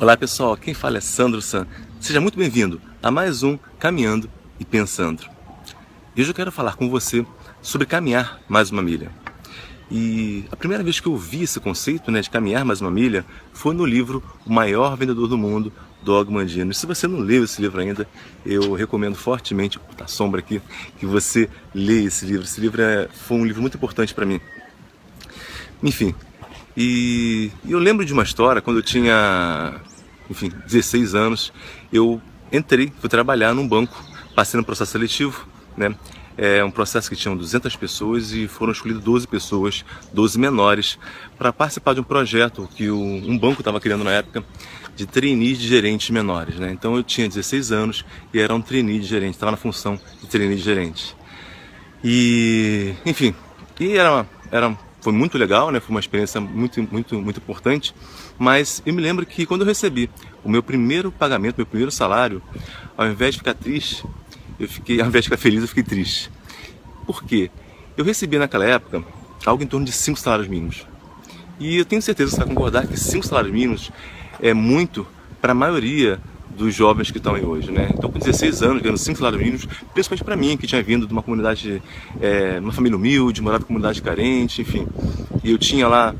Olá pessoal, quem fala é Sandro San. Seja muito bem-vindo a mais um Caminhando e Pensando. Hoje eu quero falar com você sobre caminhar mais uma milha. E a primeira vez que eu vi esse conceito né, de caminhar mais uma milha foi no livro O Maior Vendedor do Mundo, do Og Mandino. E se você não leu esse livro ainda, eu recomendo fortemente, a sombra aqui, que você leia esse livro. Esse livro é, foi um livro muito importante para mim. Enfim, e eu lembro de uma história, quando eu tinha, enfim, 16 anos, eu entrei, fui trabalhar num banco, passei no processo seletivo, né? É um processo que tinha 200 pessoas e foram escolhidas 12 pessoas, 12 menores, para participar de um projeto que um banco estava criando na época de trainees de gerentes menores. Né? Então eu tinha 16 anos e era um trainee de gerente, estava na função de trainee de gerente. E, enfim, e era, uma, era foi muito legal, né? Foi uma experiência muito, muito, muito importante. Mas eu me lembro que quando eu recebi o meu primeiro pagamento, meu primeiro salário, ao invés de ficar triste, eu fiquei, ao invés de ficar feliz, eu fiquei triste. Por quê? Eu recebi naquela época algo em torno de cinco salários mínimos. E eu tenho certeza que você vai concordar que cinco salários mínimos é muito para a maioria dos jovens que estão aí hoje, né? Então, com 16 anos, ganhando 5 salários mínimos, principalmente para mim, que tinha vindo de uma comunidade, é, uma família humilde, morava em comunidade carente, enfim. E eu tinha lá,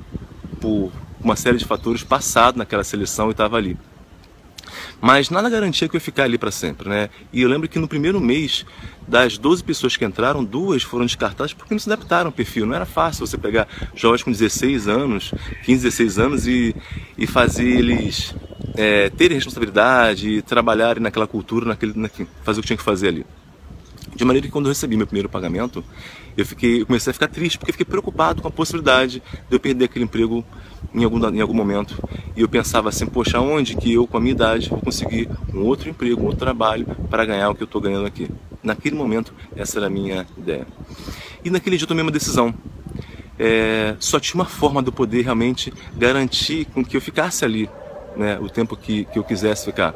por uma série de fatores, passado naquela seleção e estava ali. Mas nada garantia que eu ia ficar ali para sempre, né? E eu lembro que no primeiro mês, das 12 pessoas que entraram, duas foram descartadas porque não se adaptaram ao perfil. Não era fácil você pegar jovens com 16 anos, 15, 16 anos e, e fazer eles é, terem responsabilidade, trabalharem naquela cultura, naquele, naquele, fazer o que tinha que fazer ali. De maneira que quando eu recebi meu primeiro pagamento, eu fiquei, comecei a ficar triste porque fiquei preocupado com a possibilidade de eu perder aquele emprego em algum, em algum momento. E eu pensava assim, poxa, onde que eu com a minha idade vou conseguir um outro emprego, um outro trabalho para ganhar o que eu estou ganhando aqui? Naquele momento, essa era a minha ideia. E naquele dia eu tomei uma decisão. É, só tinha uma forma de eu poder realmente garantir com que eu ficasse ali né, o tempo que, que eu quisesse ficar,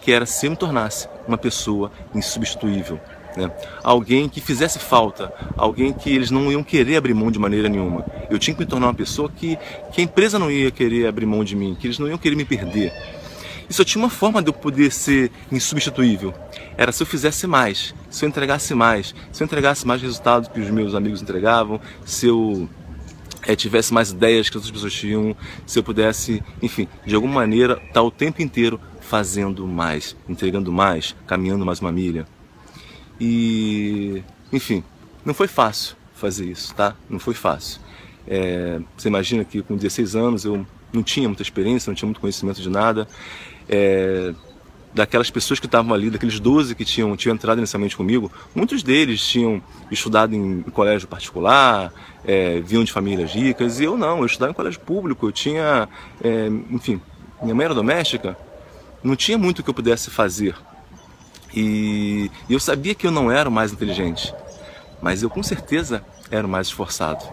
que era se eu me tornasse uma pessoa insubstituível. Né? Alguém que fizesse falta, alguém que eles não iam querer abrir mão de maneira nenhuma. Eu tinha que me tornar uma pessoa que, que a empresa não ia querer abrir mão de mim, que eles não iam querer me perder. E só tinha uma forma de eu poder ser insubstituível. Era se eu fizesse mais, se eu entregasse mais, se eu entregasse mais resultados que os meus amigos entregavam, se eu é, tivesse mais ideias que outras pessoas tinham, se eu pudesse, enfim, de alguma maneira, estar tá o tempo inteiro fazendo mais, entregando mais, caminhando mais uma milha. E, enfim, não foi fácil fazer isso, tá? Não foi fácil. É, você imagina que com 16 anos eu não tinha muita experiência, não tinha muito conhecimento de nada. É, daquelas pessoas que estavam ali, daqueles 12 que tinham, tinham entrado inicialmente comigo, muitos deles tinham estudado em, colégio particular, é, vinham de famílias ricas, e eu não, eu estudava em colégio público, eu tinha, é, enfim, minha mãe era doméstica, não tinha muito que eu pudesse fazer. E, e eu sabia que eu não era o mais inteligente, mas eu com certeza era o mais esforçado.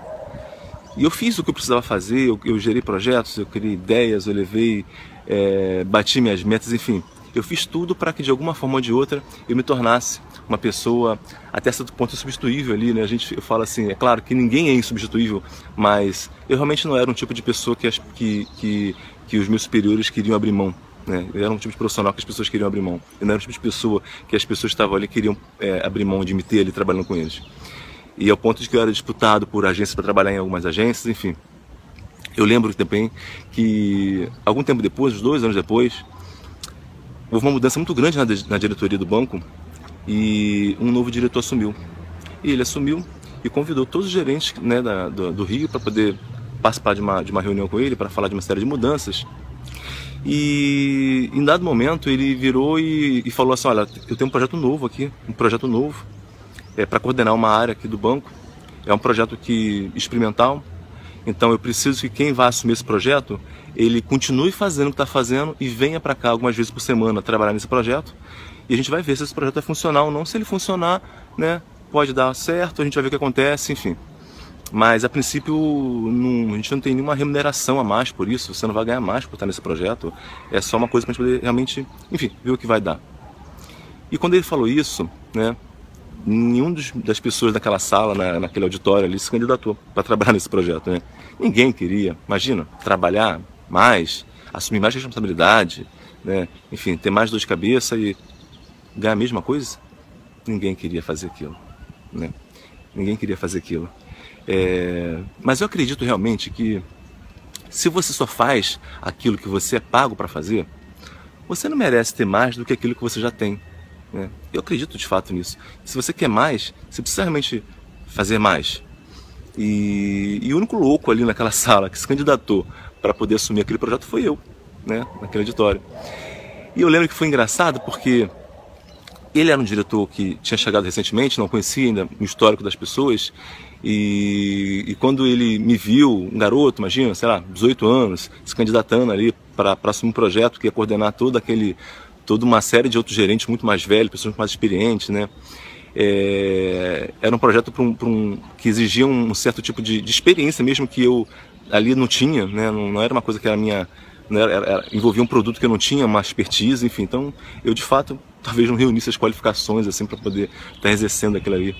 E eu fiz o que eu precisava fazer, eu, eu gerei projetos, eu criei ideias, eu levei, é, bati minhas metas, enfim. Eu fiz tudo para que de alguma forma ou de outra eu me tornasse uma pessoa até certo ponto insubstituível ali, né? A gente eu falo assim, é claro que ninguém é insubstituível, mas eu realmente não era um tipo de pessoa que, as, que, que, que os meus superiores queriam abrir mão. Né? Eu era um tipo de profissional que as pessoas queriam abrir mão. Eu não era um tipo de pessoa que as pessoas que estavam ali queriam é, abrir mão de me ter ali trabalhando com eles. E ao ponto de que eu era disputado por agências para trabalhar em algumas agências, enfim. Eu lembro também que algum tempo depois, uns dois anos depois, houve uma mudança muito grande na, na diretoria do banco e um novo diretor assumiu. E ele assumiu e convidou todos os gerentes né, da, do, do, Rio para poder participar de uma, de uma reunião com ele, para falar de uma série de mudanças. E em dado momento ele virou e, e, falou assim: Olha, eu tenho um projeto novo aqui, um projeto novo, é, para coordenar uma área aqui do banco. É um projeto que experimental, então eu preciso que quem vai assumir esse projeto, ele continue fazendo o que está fazendo e venha para cá algumas vezes por semana trabalhar nesse projeto. E a gente vai ver se esse projeto é funcional ou não. Se ele funcionar, né, pode dar certo, a gente vai ver o que acontece, enfim. Mas a princípio não, a gente não tem nenhuma remuneração a mais por isso, você não vai ganhar mais por estar nesse projeto. É só uma coisa para a gente poder realmente, enfim, ver o que vai dar. E quando ele falou isso, né, nenhum dos, das pessoas daquela sala, na, naquele auditório ali, se candidatou para trabalhar nesse projeto. Né? Ninguém queria, imagina, trabalhar mais, assumir mais responsabilidade, né? enfim, ter mais dor de cabeça e ganhar a mesma coisa? Ninguém queria fazer aquilo. Né? Ninguém queria fazer aquilo. É... Mas eu acredito realmente que se você só faz aquilo que você é pago para fazer, você não merece ter mais do que aquilo que você já tem. Né? Eu acredito de fato nisso. Se você quer mais, você precisa realmente fazer mais. E, e o único louco ali naquela sala que se candidatou para poder assumir aquele projeto foi eu, né? naquele auditório. E eu lembro que foi engraçado porque ele era um diretor que tinha chegado recentemente, não conhecia ainda o histórico das pessoas, e, e, quando ele me viu, um garoto, imagina, sei lá, 18 anos, se candidatando ali para assumir um projeto que ia coordenar todo aquele, toda uma série de outros gerentes muito mais velhos, pessoas mais experientes, né? É, era um projeto pra um, pra um, que exigia um certo tipo de, de, experiência mesmo que eu ali não tinha, né? Não, não era uma coisa que era minha, era, era, envolvia um produto que eu não tinha, uma expertise, enfim. Então, eu de fato talvez não reunisse as qualificações assim para poder estar tá exercendo aquilo ali.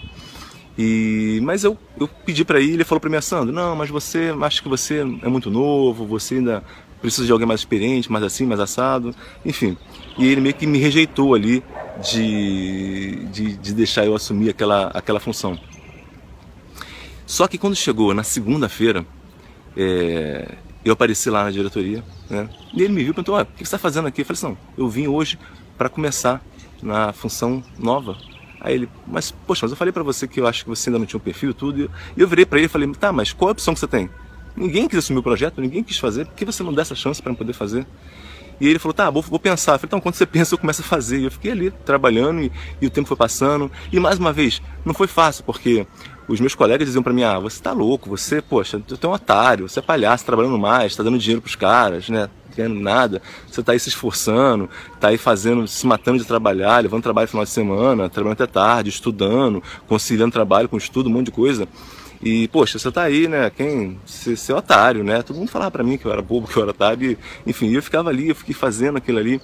E, mas eu, eu pedi para ele, ele falou para mim, Sandro, não, mas você, acho que você é muito novo, você ainda precisa de alguém mais experiente, mais assim, mais assado, enfim. E ele meio que me rejeitou ali de, de, de deixar eu assumir aquela, aquela função. Só que quando chegou na segunda-feira, é, eu apareci lá na diretoria, né? E ele me viu e perguntou, ah, o que você está fazendo aqui? Eu falei, não, eu vim hoje para começar na função nova Aí ele, mas poxa, mas eu falei para você que eu acho que você ainda não tinha um perfil tudo. E eu virei para ele e falei, tá, mas qual a opção que você tem? Ninguém quis assumir o projeto, ninguém quis fazer, por que você não dá essa chance para eu poder fazer? E ele falou, tá, vou, vou pensar. Eu falei, então, quando você pensa, eu começo a fazer. E eu fiquei ali, trabalhando, e, e, o tempo foi passando. E mais uma vez, não foi fácil, porque os meus colegas diziam para mim, ah, você tá louco, você, poxa, você é um otário, você é palhaço, trabalhando mais, tá dando dinheiro pros caras, né? ganhando nada, você está aí se esforçando, está aí fazendo, se matando de trabalhar, levando trabalho no final de semana, trabalhando até tarde, estudando, conciliando trabalho com estudo, um monte de coisa. E, poxa, você tá aí, né? Quem. Você, é otário, né? Todo mundo falava para mim que eu era bobo, que eu era otário. E, enfim, eu ficava ali, eu fiquei fazendo aquilo ali.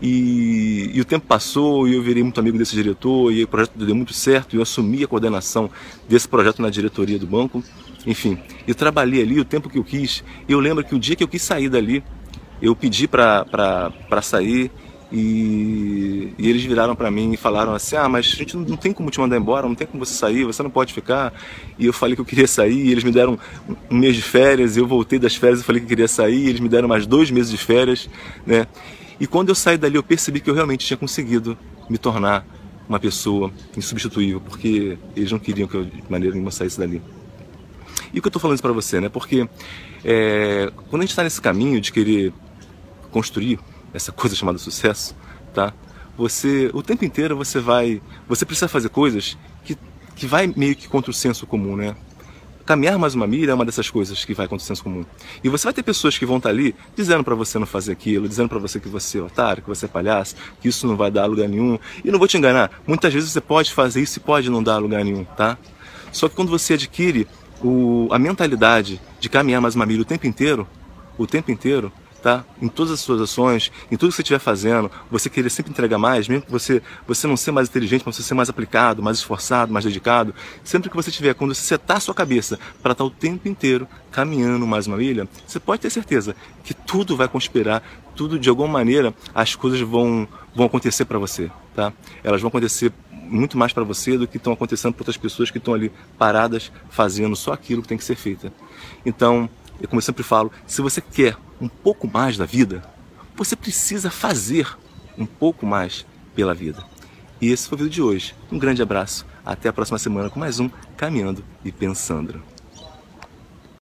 E, e, o tempo passou e eu virei muito amigo desse diretor. E o projeto deu muito certo. E eu assumi a coordenação desse projeto na diretoria do banco. Enfim, eu trabalhei ali o tempo que eu quis. Eu lembro que o dia que eu quis sair dali, eu pedi para sair e, e, eles viraram para mim e falaram assim: Ah, mas a gente não, tem como te mandar embora, não tem como você sair, você não pode ficar. E eu falei que eu queria sair, eles me deram um, mês de férias, eu voltei das férias e falei que queria sair, eles me deram mais dois meses de férias, né? E quando eu saí dali, eu percebi que eu realmente tinha conseguido me tornar uma pessoa insubstituível, porque eles não queriam que eu de maneira nenhuma saísse dali. E o que eu estou falando isso para você, né? Porque é, quando a gente está nesse caminho de querer construir essa coisa chamada sucesso, tá? Você, o tempo inteiro você vai, você precisa fazer coisas que, que vai meio que contra o senso comum, né? Caminhar mais uma milha é uma dessas coisas que vai contra o senso comum. E você vai ter pessoas que vão estar ali dizendo para você não fazer aquilo, dizendo para você que você é otário, que você é palhaço, que isso não vai dar lugar nenhum. E não vou te enganar, muitas vezes você pode fazer isso e pode não dar lugar nenhum, tá? Só que quando você adquire o, a mentalidade de caminhar mais uma milha o tempo inteiro, o tempo inteiro, tá? Em todas as suas ações, em tudo que você estiver fazendo, você querer sempre entregar mais, mesmo que você, você não ser mais inteligente, mas você ser mais aplicado, mais esforçado, mais dedicado, sempre que você tiver, quando você setar a sua cabeça para estar o tempo inteiro caminhando mais uma milha, você pode ter certeza que tudo vai conspirar, tudo de alguma maneira as coisas vão, vão acontecer para você, tá? Elas vão acontecer muito mais para você do que estão acontecendo para outras pessoas que estão ali paradas fazendo só aquilo que tem que ser feito. Então, e como eu sempre falo, se você quer um pouco mais da vida, você precisa fazer um pouco mais pela vida. E esse foi o vídeo de hoje. Um grande abraço. Até a próxima semana com mais um Caminhando e Pensando.